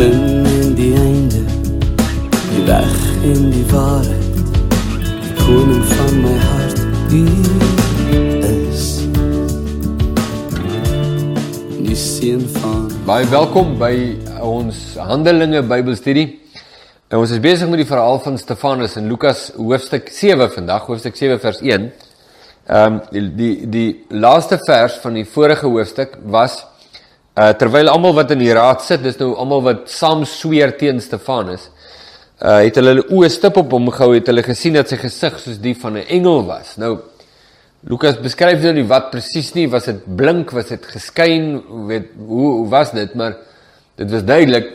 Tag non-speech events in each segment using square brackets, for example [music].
begin en die einde, die weg en die waarheid, die koning van my hart, u is die seun van Baie welkom by ons Handelinge Bybelstudie. En ons is besig met die verhaal van Stefanus in Lukas hoofstuk 7 vandag, hoofstuk 7 vers 1. Ehm um, die, die die laaste vers van die vorige hoofstuk was uh terwyl almal wat in die raad sit, dis nou almal wat saam sweer teen Stefanus, uh het hulle hulle oë stip op hom gehou, het hulle gesien dat sy gesig soos die van 'n engel was. Nou Lukas beskryf nou nie wat presies nie, was dit blink, was dit geskyn, weet hoe hoe was dit, maar dit was duidelik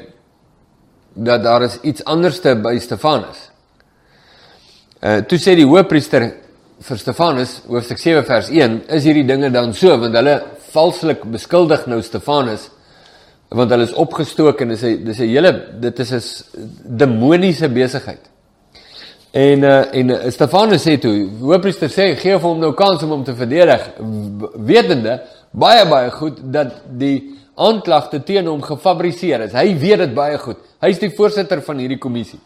dat daar is iets anderste by Stefanus. Uh toe sê die hoofpriester vir Stefanus, hoofstuk 7 vers 1, is hierdie dinge dan so want hulle valslik beskuldig nou Stefanus want hulle is opgestook en dis 'n dis 'n hele dit is 'n demoniese besigheid. En uh, en uh, Stefanus sê toe, hoofpriester sê gee vir hom nou kans om hom te verdedig, wetende baie baie goed dat die aanklagte teen hom gefabriseer is. Hy weet dit baie goed. Hy is die voorsitter van hierdie kommissie.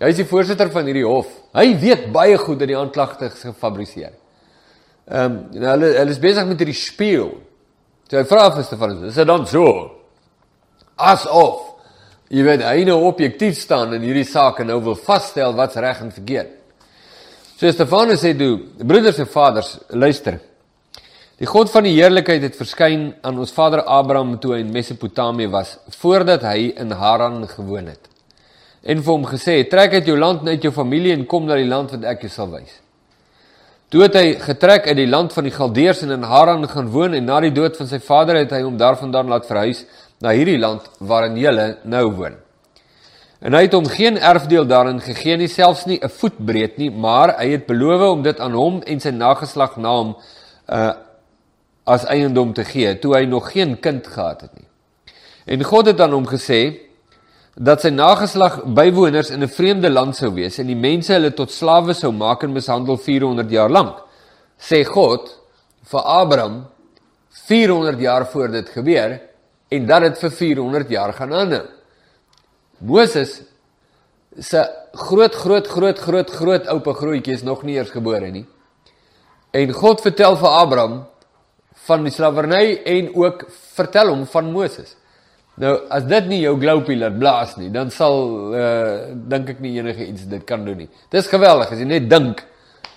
Hy is die voorsitter van hierdie hof. Hy weet baie goed dat die aanklagte gefabriseer. Ehm um, nou hulle hulle is besig met hierdie speel. So hy vra vir Stefanus, is dit dan so? Asof jy weet hy nou objektief staan in hierdie saak en nou wil vasstel wat's reg en verkeerd. So Stefanus sê toe, broeders en vaders, luister. Die God van die heerlikheid het verskyn aan ons vader Abraham toe hy in Mesopotamië was, voordat hy in Haran gewoon het. En vir hom gesê, trek uit jou land en uit jou familie en kom na die land wat ek jou sal wys. Toe het hy getrek uit die land van die Galdeërs en in Haran gaan woon en na die dood van sy vader het hy hom daarvandaan laat verhuis na hierdie land waarin julle nou woon. En hy het hom geen erfdeel daarin gegee nie, selfs nie 'n voet breed nie, maar hy het beloof om dit aan hom en sy nageslag na hom uh as eiendom te gee toe hy nog geen kind gehad het nie. En God het aan hom gesê dat sy nageslag bywoners in 'n vreemde land sou wees en die mense hulle tot slawe sou maak en mishandel 400 jaar lank. Sê God vir Abraham 400 jaar voor dit gebeur en dat dit vir 400 jaar gaan aanhou. Moses se groot groot groot groot groot oupa grootjie is nog nie eers gebore nie. En God vertel vir Abraham van die slawerny en ook vertel hom van Moses. Nou as dit nie jou gloupie laat blaas nie, dan sal uh dink ek nie enige iets dit kan doen nie. Dis geweldig as jy net dink.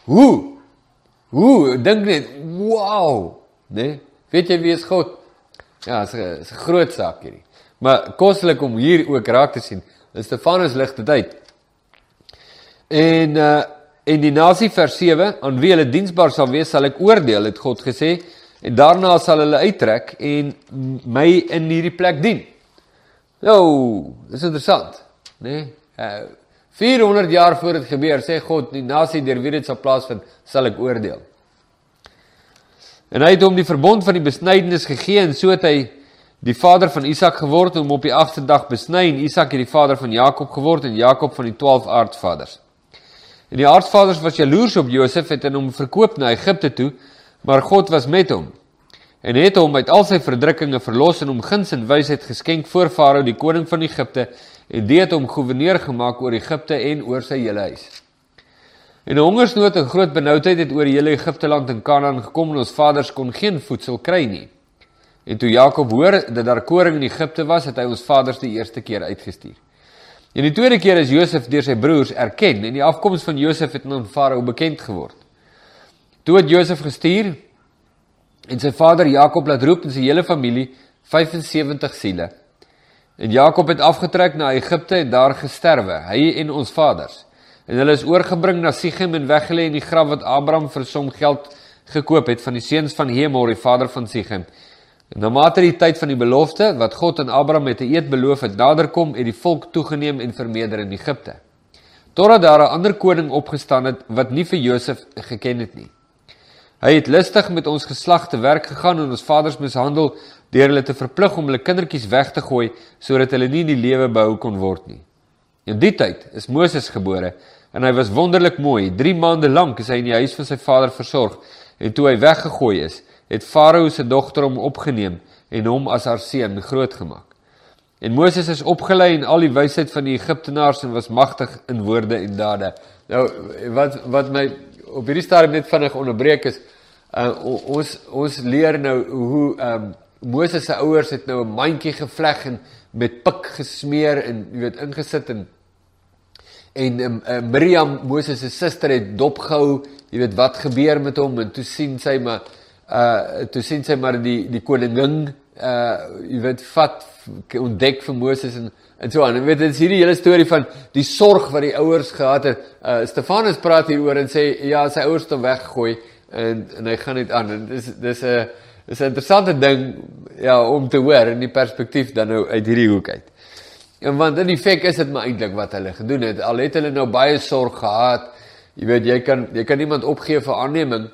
Hoe? Hoe? Dink net, wow, né? Nee? Weet jy wie is God? Ja, dit is 'n groot saak hierdie. Maar koslik om hier ook raak te sien. Stefanus lig dit uit. En uh en die nasie vers 7 aan wie hulle diensbaar sal wees, sal ek oordeel, het God gesê, en daarna sal hulle uittrek en my in hierdie plek dien. Nou, dis interessant, né? Nee? Uh 400 jaar voor dit gebeur, sê God, die nasie deur wie dit sal plaasvind, sal ek oordeel. En hy het hom die verbond van die besnydenis gegee en so het hy die vader van Isak geword en hom op die 8de dag besny en Isak het die vader van Jakob geword en Jakob van die 12 aardsvaders. En die aardsvaders was jaloers op Josef het hom verkoop na Egipte toe, maar God was met hom en het hom uit al sy verdrukkinge verlos en hom guns en wysheid geskenk voor Farao die koning van Egipte en dit het hom goewerneur gemaak oor Egipte en oor sy hele huis. En 'n hongersnood en groot benoudheid het oor die hele Egipte land en Kanaan gekom en ons vaders kon geen voedsel kry nie. En toe Jakob hoor dat daar koring in Egipte was, het hy ons vaders die eerste keer uitgestuur. En die tweede keer is Josef deur sy broers erken en die afkoms van Josef het aan Farao bekend geword. Toe het Josef gestuur en sy vader Jakob laat roep en sy hele familie 75 siele. En Jakob het afgetrek na Egipte en daar gesterwe, hy en ons vaders. En hulle is oorgebring na Sichem en weggelê in die graf wat Abraham vir som geld gekoop het van die seuns van Hemor, die vader van Sichem. Na mate die tyd van die belofte wat God aan Abraham met 'n eed beloof het naderkom, het die volk toegeneem en vermeerder in Egipte. Totdat daar 'n ander koning opgestaan het wat nie vir Josef geken het nie. Hy het lustig met ons geslag te werk gegaan en ons vaders mishandel deur hulle te verplig om hulle kindertjies weg te gooi sodat hulle nie in die lewe behou kon word nie. In die tyd is Moses gebore en hy was wonderlik mooi. 3 maande lank is hy in die huis van sy vader versorg en toe hy weggegooi is, het Farao se dogter hom opgeneem en hom as haar seun grootgemaak. En Moses is opgelei in al die wysheid van die Egiptenaars en was magtig in woorde en dade. Nou wat wat my op hierdie stadium net vinnig onderbreek is uh, ons ons leer nou hoe ehm um, Moses se ouers het nou 'n mandjie gevleg en met pik gesmeer en jy weet ingesit en en um, uh, Miriam Moses se suster het dopgehou jy weet wat gebeur met hom en toe sien sy maar uh toe sien sy maar die die koningin uh jy weet vat ontdek vir Moses en en so aan. Jy weet dit is hierdie hele storie van die sorg wat die ouers gehad het. Uh Stefanus praat hieroor en sê ja, sy ouers het hom weggegooi en en hy gaan net aan. En dis dis 'n dis 'n interessante ding ja om te hoor in die perspektief dan nou uit hierdie hoek uit. En want in feite is dit maar eintlik wat hulle gedoen het. Al het hulle nou baie sorg gehad. Jy weet jy kan jy kan niemand opgee vir aanneming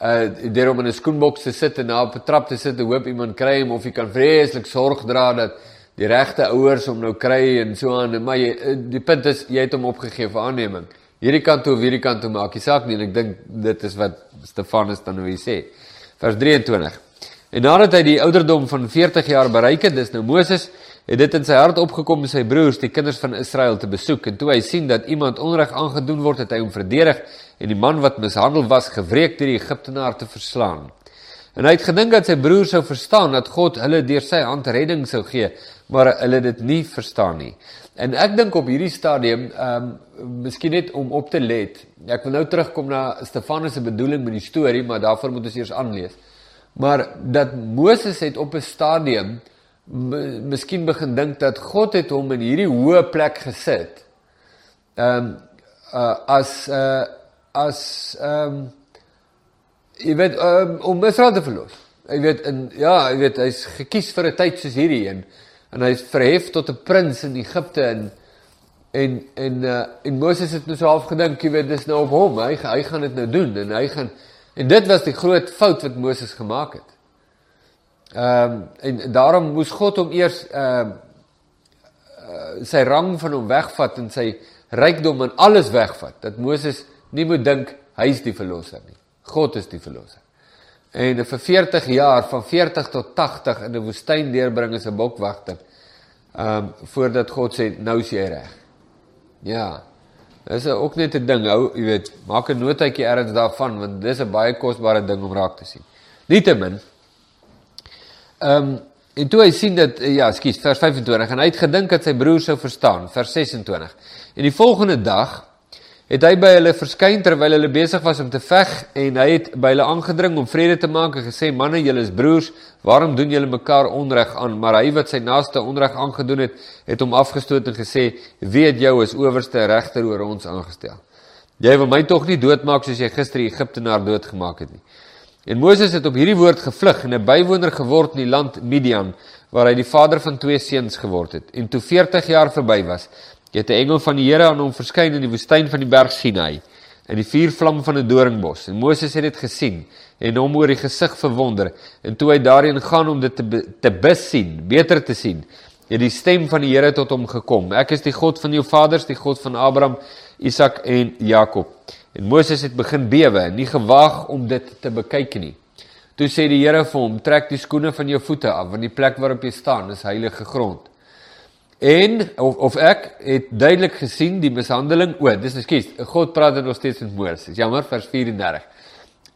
uh deur om in 'n skoenboks te sit en na op 'n trap te sit en hoop iemand kry hom of jy kan vreeslik sorg dra dat die regte ouers hom nou kry en so aan maar jy uh, die punt is jy het hom opgegee vir aanneming hierdie kant toe of hierdie kant toe maak jy saak nie en ek dink dit is wat Stefanus dan wil sê vers 23 en nadat hy die ouderdom van 40 jaar bereik het dis nou Moses het dit in sy hart opgekom om sy broers die kinders van Israel te besoek en toe hy sien dat iemand onreg aangedoen word het hy hom verdedig en die man wat mishandel was gewreek deur die Egiptenaar te verslaan. En hy het gedink dat sy broer sou verstaan dat God hulle deur sy hand redding sou gee, maar hulle dit nie verstaan nie. En ek dink op hierdie stadium, ehm um, miskien net om op te let. Ek wil nou terugkom na Stefanus se bedoeling met die storie, maar daarvoor moet ons eers aanlees. Maar dat Moses het op 'n stadium miskien begin dink dat God het hom in hierdie hoë plek gesit. Ehm um, uh, as uh, as ehm um, jy weet um, om Israel te verlos. Jy weet in ja, jy weet hy's gekies vir 'n tyd soos hierdie en en hy's verhef tot 'n prins in Egipte en en en uh, en Moses het nou so half gedink, jy weet dis nou op hom. Hy hy gaan dit nou doen en hy gaan en dit was die groot fout wat Moses gemaak het. Ehm um, en daarom moes God hom eers ehm uh, sy rang van hom wegvat en sy rykdom en alles wegvat. Dat Moses nie moet dink hy is die verlosser nie. God is die verlosser. En vir 40 jaar van 40 tot 80 in 'n woestyn deurbring as 'n bokwagter. Ehm um, voordat God sê nou is jy reg. Ja. Dis ook net 'n ding, hou, jy weet, maak 'n notaatjie ergens daarvan want dis 'n baie kosbare ding om raak te sien. Nietemin. Ehm um, en toe hy sien dat ja, skus, vers 25 en hy het gedink dat sy broer sou verstaan, vers 26. En die volgende dag het hy by hulle verskyn terwyl hulle besig was om te veg en hy het by hulle aangedring om vrede te maak en gesê manne julle is broers waarom doen julle mekaar onreg aan? Maar hy wat sy naaste onreg aangedoen het het hom afgestoot en gesê weet jou is owerste regter oor ons aangestel. Jy wil my tog nie doodmaak soos jy gister die Egiptenaar doodgemaak het nie. En Moses het op hierdie woord gevlug en 'n bywoner geword in die land Midian waar hy die vader van twee seuns geword het en toe 40 jaar verby was het 'n engel van die Here aan hom verskyn in die woestyn van die berg Sinai in die vuurvlam van 'n doringbos. En Moses het dit gesien en hom oor die gesig verwonder. En toe hy daarin gaan om dit te te besien, beter te sien, het die stem van die Here tot hom gekom. Ek is die God van jou vaders, die God van Abraham, Isak en Jakob. En Moses het begin bewe nie gewaag om dit te bekyk nie. Toe sê die Here vir hom: "Trek die skoene van jou voete af, want die plek waarop jy staan is heilige grond." En of of ek het duidelik gesien die mishandeling. O, dis ekskuus. God praat dan nog steeds met Moses. Jammer vers 34.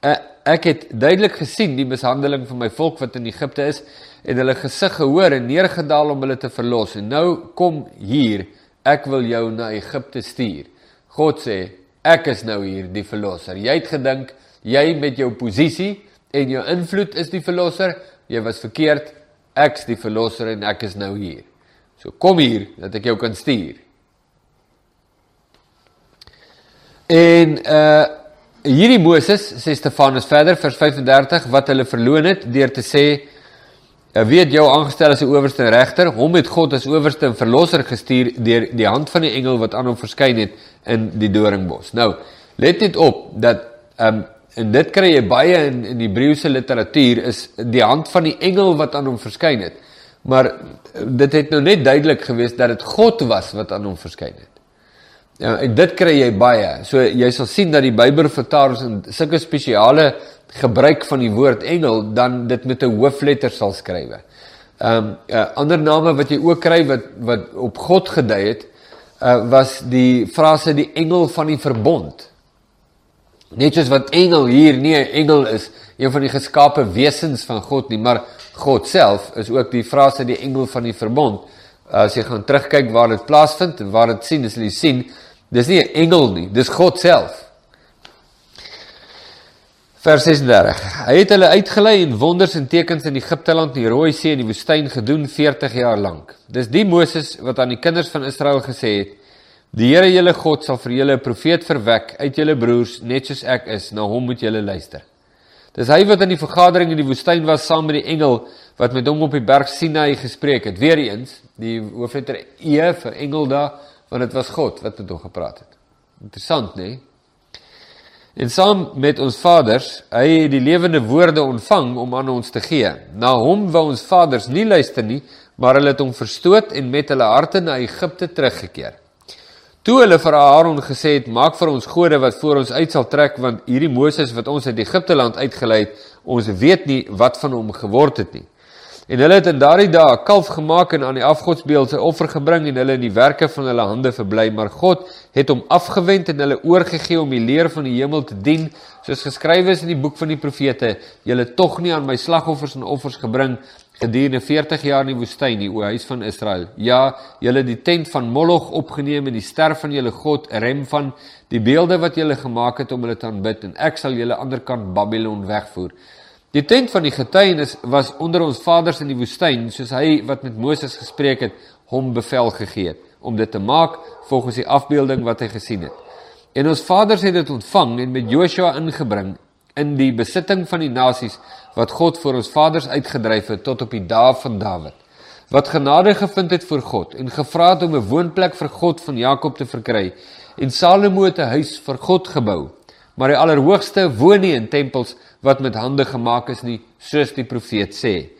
Uh, eh, ek het duidelik gesien die mishandeling van my volk wat in Egipte is en hulle gesig gehoor en neergedaal om hulle te verlos. En nou kom hier, ek wil jou na Egipte stuur. God sê, ek is nou hier die verlosser. Jy het gedink jy met jou posisie en jou invloed is die verlosser. Jy was verkeerd. Ek's die verlosser en ek is nou hier. So kom hier dat ek jou kan stuur. En uh hierdie Moses sê Stefanus verder vers 35 wat hulle verloon het deur te sê Ja weet jou aangestel as 'n owerste regter, hom het God as owerste en verlosser gestuur deur die hand van die engel wat aan hom verskyn het in die doringbos. Nou, let net op dat ehm um, en dit kry jy baie in in Hebreëse literatuur is die hand van die engel wat aan hom verskyn het. Maar dit het nou net duidelik gewees dat dit God was wat aan hom verskyn het. Ja, en dit kry jy baie. So jy sal sien dat die Bybelvertalers in sulke spesiale gebruik van die woord engel dan dit met 'n hoofletter sal skrywe. Ehm um, uh, ander name wat jy ook kry wat wat op God gedui het, uh, was die frase die engel van die verbond. Net soos wat engel hier nie 'n engel is, een van die geskape wesens van God nie, maar God self is ook die frase die engel van die verbond. As jy gaan terugkyk waar dit plaasvind en waar dit sien, as jy sien, dis nie 'n engel nie, dis God self. Vers 36. Hy het hulle uitgelei en wonders en tekens in Egipte land, die Rooi See en die woestyn gedoen 40 jaar lank. Dis die Moses wat aan die kinders van Israel gesê het: "Die Here julle God sal vir julle 'n profeet verwek uit julle broers, net soos ek is, na hom moet julle luister." Dis hy wat in die vergadering in die woestyn was saam met die engel wat met hom op die berg Sinai gespreek het. Weereens, die hoofletter E vir engel daar, want dit was God wat met hom gepraat het. Interessant, né? Nee? En saam met ons vaders, hy het die lewende woorde ontvang om aan ons te gee. Na hom wou ons vaders nie luister nie, maar hulle het hom verstoot en met hulle harte na Egipte teruggekeer. Toe hulle vir Aaron gesê het: "Maak vir ons gode wat voor ons uit sal trek, want hierdie Moses wat ons uit Egipte land uitgelei het, ons weet nie wat van hom geword het nie." En hulle het in daardie dae 'n kalf gemaak en aan die afgodsbeeld se offer gebring en hulle in die werke van hulle hande verbly, maar God het hom afgewend en hulle oorgegee om die leer van die hemel te dien, soos geskrywe is in die boek van die profete: "Julle tog nie aan my slagoffers en offers gebring gedurende 40 jaar in die woestyn nie, o huis van Israel. Ja, julle het die tent van Moloch opgeneem en die ster van julle god Rem van die beelde wat julle gemaak het om hulle te aanbid en ek sal julle ander kant Babylon wegvoer." Die tent van die getuienis was onder ons vaders in die woestyn, soos hy wat met Moses gespreek het, hom bevel gegee het om dit te maak volgens die afbeelding wat hy gesien het. En ons vaders het dit ontvang en met Joshua ingebring in die besitting van die nasies wat God vir ons vaders uitgedryf het tot op die dae van Dawid. Wat genade gevind het vir God en gevra het om 'n woonplek vir God van Jakob te verkry en Salomo te huis vir God gebou. Maar die Allerhoogste woon nie in tempels wat met hande gemaak is nie, soos die profeet sê.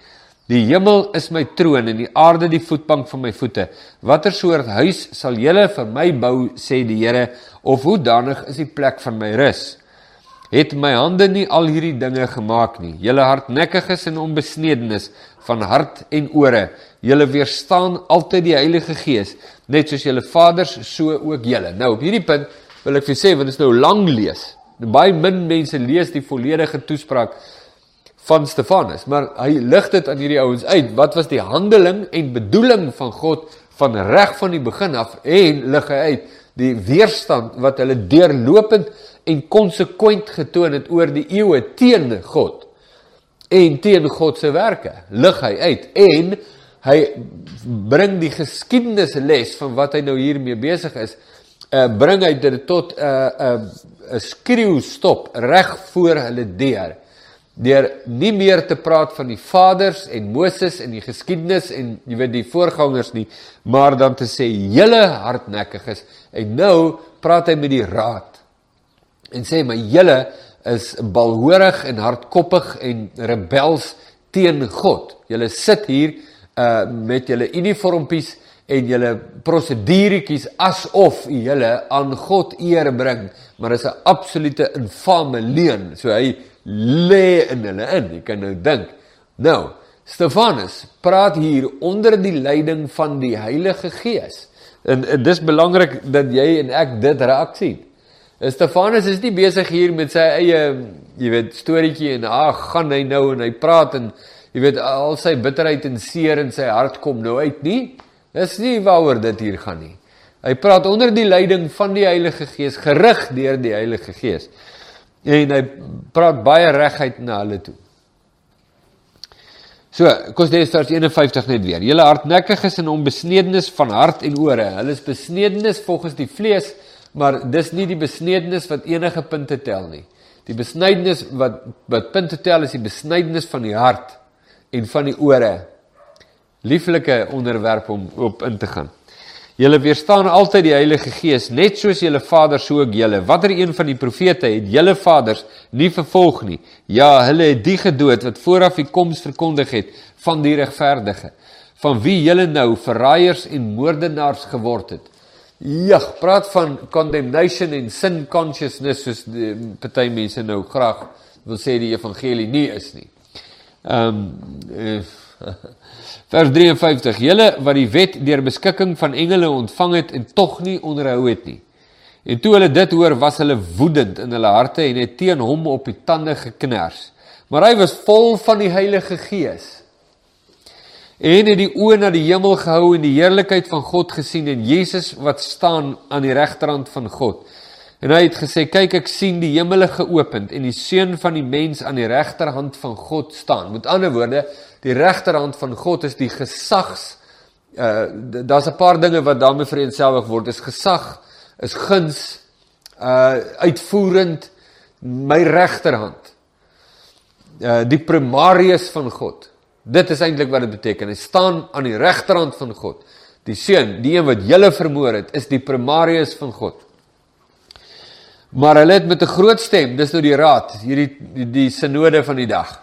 Die hemel is my troon en die aarde die voetbank van my voete. Watter soort huis sal julle vir my bou, sê die Here, of hoe danig is die plek van my rus? Het my hande nie al hierdie dinge gemaak nie? Julle hardnekkiges en onbesnedenis van hart en ore, julle weerstaan altyd die Heilige Gees, net soos julle vaders so ook julle. Nou op hierdie punt wil ek vir sê want dit is nou lang lees. Baie min mense lees die volledige toespraak van Stefanus, maar hy lig dit aan hierdie ouens uit. Wat was die handeling en bedoeling van God van reg van die begin af en lig hy uit die weerstand wat hulle deurlopend en konsekwent getoon het oor die eeue teen God en teen God se werke. Lig hy uit. En hy bring die geskiedenisles van wat hy nou hiermee besig is, uh, bring hy dit tot 'n uh, 'n uh, 'n skreeu stop reg voor hulle deur. Deur nie meer te praat van die vaders en Moses en die geskiedenis en jy weet die voorgangers nie maar dan te sê julle hardnekkig is. En nou praat hy met die raad en sê maar julle is balhoorig en hardkoppig en rebels teen God julle sit hier uh met julle uniformpies en julle proseduretjies asof u julle aan God eer bring, maar is 'n absolute infame leuen. So hy lê in hulle in. Jy kan nou dink. Nou, Stefanus praat hier onder die leiding van die Heilige Gees. En, en dis belangrik dat jy en ek dit raak sien. Stefanus is nie besig hier met sy eie, jy weet, storieetjie en ag, gaan hy nou en hy praat en jy weet al sy bitterheid en seer in sy hart kom nou uit nie. Dis nie waaroor dit hier gaan nie. Hy praat onder die leiding van die Heilige Gees, gerig deur die Heilige Gees. En hy praat baie reguit na hulle toe. So, kos dit vers 51 net weer. Julle hardnekkiges en onbesnedenis van hart en ore. Hulle is besnedenis volgens die vlees, maar dis nie die besnedenis wat enige punte tel nie. Die besnydenis wat wat punte tel is die besnydenis van die hart en van die ore lieflike onderwerp om op in te gaan. Julle weerstaan altyd die Heilige Gees, net soos julle Vader so ook julle. Watter een van die profete het julle vaders nie vervolg nie? Ja, hulle het die gedood wat vooraf die koms verkondig het van die regverdige, van wie julle nou verraaiers en moordenaars geword het. Ja, praat van condemnation en sin consciousness soos die party mense nou graag wil sê die evangelie nie is nie. Ehm um, [laughs] Vers 53: Julle wat die wet deur beskikking van engele ontvang het en tog nie onderhou het nie. En toe hulle dit hoor, was hulle woedend in hulle harte en het teen hom op die tande geknars. Maar hy was vol van die Heilige Gees. En het die oë na die hemel gehou en die heerlikheid van God gesien en Jesus wat staan aan die regterhand van God. En hy het gesê: "Kyk, ek sien die hemele geopen en die seun van die mens aan die regterhand van God staan." Met ander woorde, die regterhand van God is die gesags uh daar's 'n paar dinge wat daarmee vereenselwig word. Is gesag, is guns uh uitvoerend my regterhand. Uh die primarius van God. Dit is eintlik wat dit beteken. Hy staan aan die regterhand van God. Die seun, die een wat julle vermoor het, is die primarius van God. Maar hulle het met 'n groot stem, dis nou die raad, hierdie die, die sinode van die dag.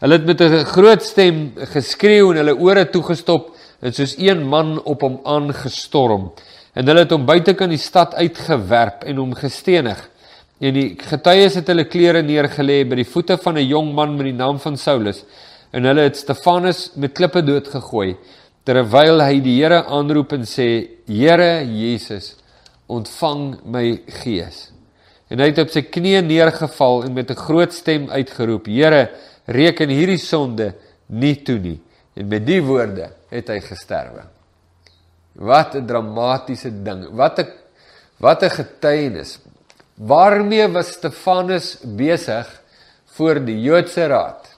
Hulle het met 'n groot stem geskreeu en hulle ore toegestop en soos een man op hom aangestorm en hulle het hom buitekant die stad uitgewerp en hom gestenig. En die getuies het hulle klere neergelê by die voete van 'n jong man met die naam van Saulus en hulle het Stefanus met klippe doodgegooi terwyl hy die Here aanroep en sê: "Here Jesus, ontvang my gees." En hy het op sy knieë neergeval en met 'n groot stem uitgeroep: "Here, reken hierdie sonde nie toe nie." En met die woorde het hy gesterwe. Wat 'n dramatiese ding. Wat 'n wat 'n getuienis. Waarmee was Stefanus besig voor die Joodse raad?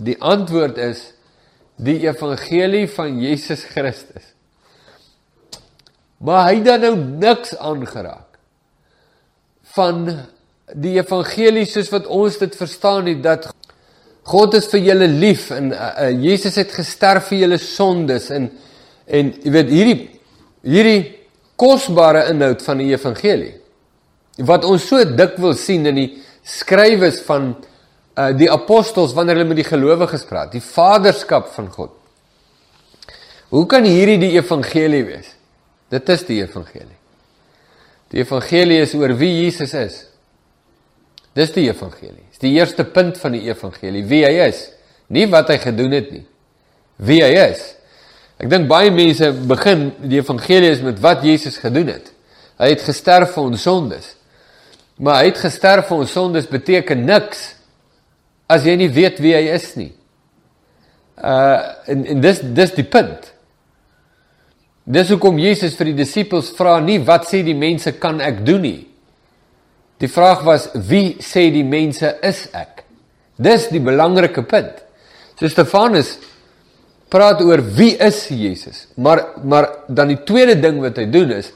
Die antwoord is die evangelie van Jesus Christus. Maar hy het dan nou niks aangeraak van die evangelie soos wat ons dit verstaan het dat God is vir julle lief en uh, uh, Jesus het gesterf vir julle sondes en En jy weet hierdie hierdie kosbare inhoud van die evangelie wat ons so dikwels sien in die skrywes van uh, die apostels wanneer hulle met die gelowiges praat, die vaderskap van God. Hoe kan hierdie die evangelie wees? Dit is die evangelie. Die evangelie is oor wie Jesus is. Dis die evangelie. Dis die eerste punt van die evangelie, wie hy is, nie wat hy gedoen het nie. Wie hy is. Ek dink baie mense begin die evangelie is met wat Jesus gedoen het. Hy het gesterf vir ons sondes. Maar hy het gesterf vir ons sondes beteken niks as jy nie weet wie hy is nie. Uh en en dis dis die punt. Dis hoekom Jesus vir die disippels vra nie wat sê die mense kan ek doen nie. Die vraag was wie sê die mense is ek? Dis die belangrike punt. So Stefanus praat oor wie is Jesus. Maar maar dan die tweede ding wat hy doen is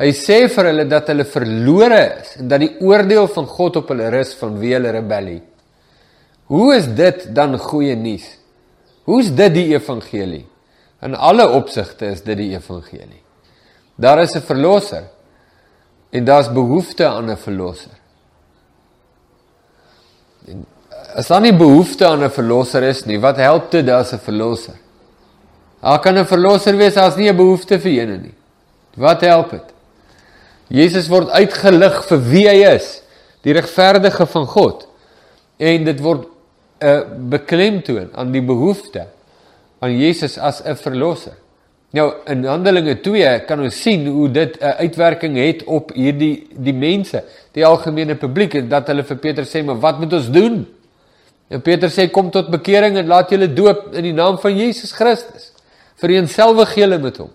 hy sê vir hulle dat hulle verlore is en dat die oordeel van God op hulle rus vanweë hulle rebellie. Hoe is dit dan goeie nuus? Hoe's dit die evangelie? In alle opsigte is dit die evangelie. Daar is 'n verlosser en daar's behoefte aan 'n verlosser. En as daar nie behoefte aan 'n verlosser is nie, wat help dit daar's 'n verlosser? Daar kan 'n verlosser wees as nie 'n behoefte vir ene nie. Wat help dit? Jesus word uitgelig vir wie hy is, die regverdige van God. En dit word 'n beklemtoon aan die behoefte aan Jesus as 'n verlosser. Nou in Handelinge 2 kan ons sien hoe dit 'n uitwerking het op hierdie die mense, die algemene publiek en dat hulle vir Petrus sê, "Maar wat moet ons doen?" En Petrus sê, "Kom tot bekering en laat julle doop in die naam van Jesus Christus." vereenselwig julle met hom.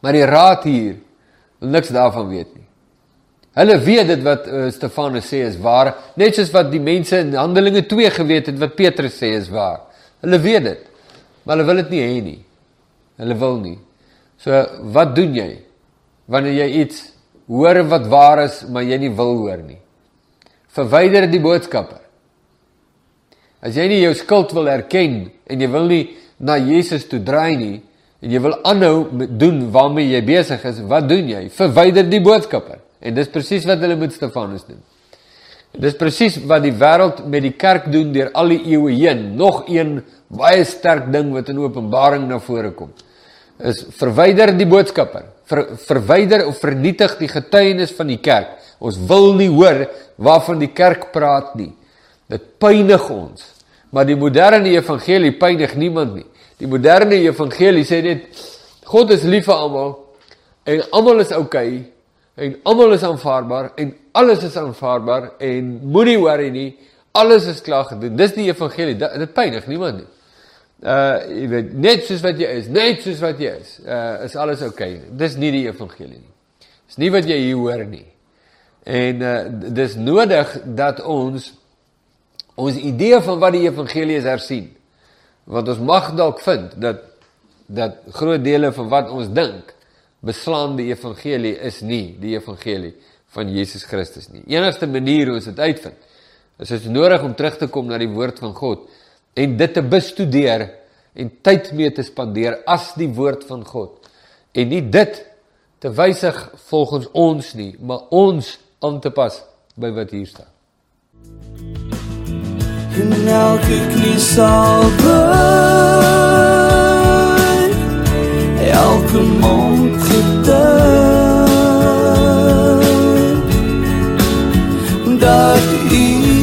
Maar die raad hier wil niks daarvan weet nie. Hulle weet dit wat uh, Stefanus sê is waar, net soos wat die mense in Handelinge 2 geweet het wat Petrus sê is waar. Hulle weet dit. Maar hulle wil dit nie hê nie. Hulle wil nie. So wat doen jy wanneer jy iets hoor wat waar is, maar jy nie wil hoor nie? Verwyder die boodskappe. As jy nie jou skuld wil erken en jy wil nie na Jesus toe draai nie en jy wil aanhou doen waarmee jy besig is, wat doen jy? Verwyder die boodskappe. En dis presies wat hulle met Stefanus doen. En dis presies wat die wêreld met die kerk doen deur al die eeue heen. Nog een baie sterk ding wat in Openbaring na vore kom. Is verwyder die boodskappe. Ver, verwyder of vernietig die getuienis van die kerk. Ons wil nie hoor waarvan die kerk praat nie. Dit pynig ons Maar die moderne evangelie pynig niemand nie. Die moderne evangelie sê net God is lief vir almal en almal is oukei okay, en almal is aanvaarbaar en alles is aanvaarbaar en moenie worry nie. Alles is klaar gedoen. Dis die evangelie. Dit, dit pynig niemand nie. Uh jy weet net soos wat jy is, net soos wat jy is. Uh is alles oukei. Okay. Dis nie die evangelie nie. Dis nie wat jy hier hoor nie. En uh dis nodig dat ons ons idee van wat die evangelie is hersien. Want ons mag dalk vind dat dat groot dele van wat ons dink beslaan die evangelie is nie die evangelie van Jesus Christus nie. Enigste manier hoe ons dit uitvind is dit nodig om terug te kom na die woord van God en dit te bestudeer en tyd mee te spandeer as die woord van God en nie dit te wysig volgens ons nie, maar ons aan te pas by wat hier staan. En elke knie sal buig elke mond gedui dat u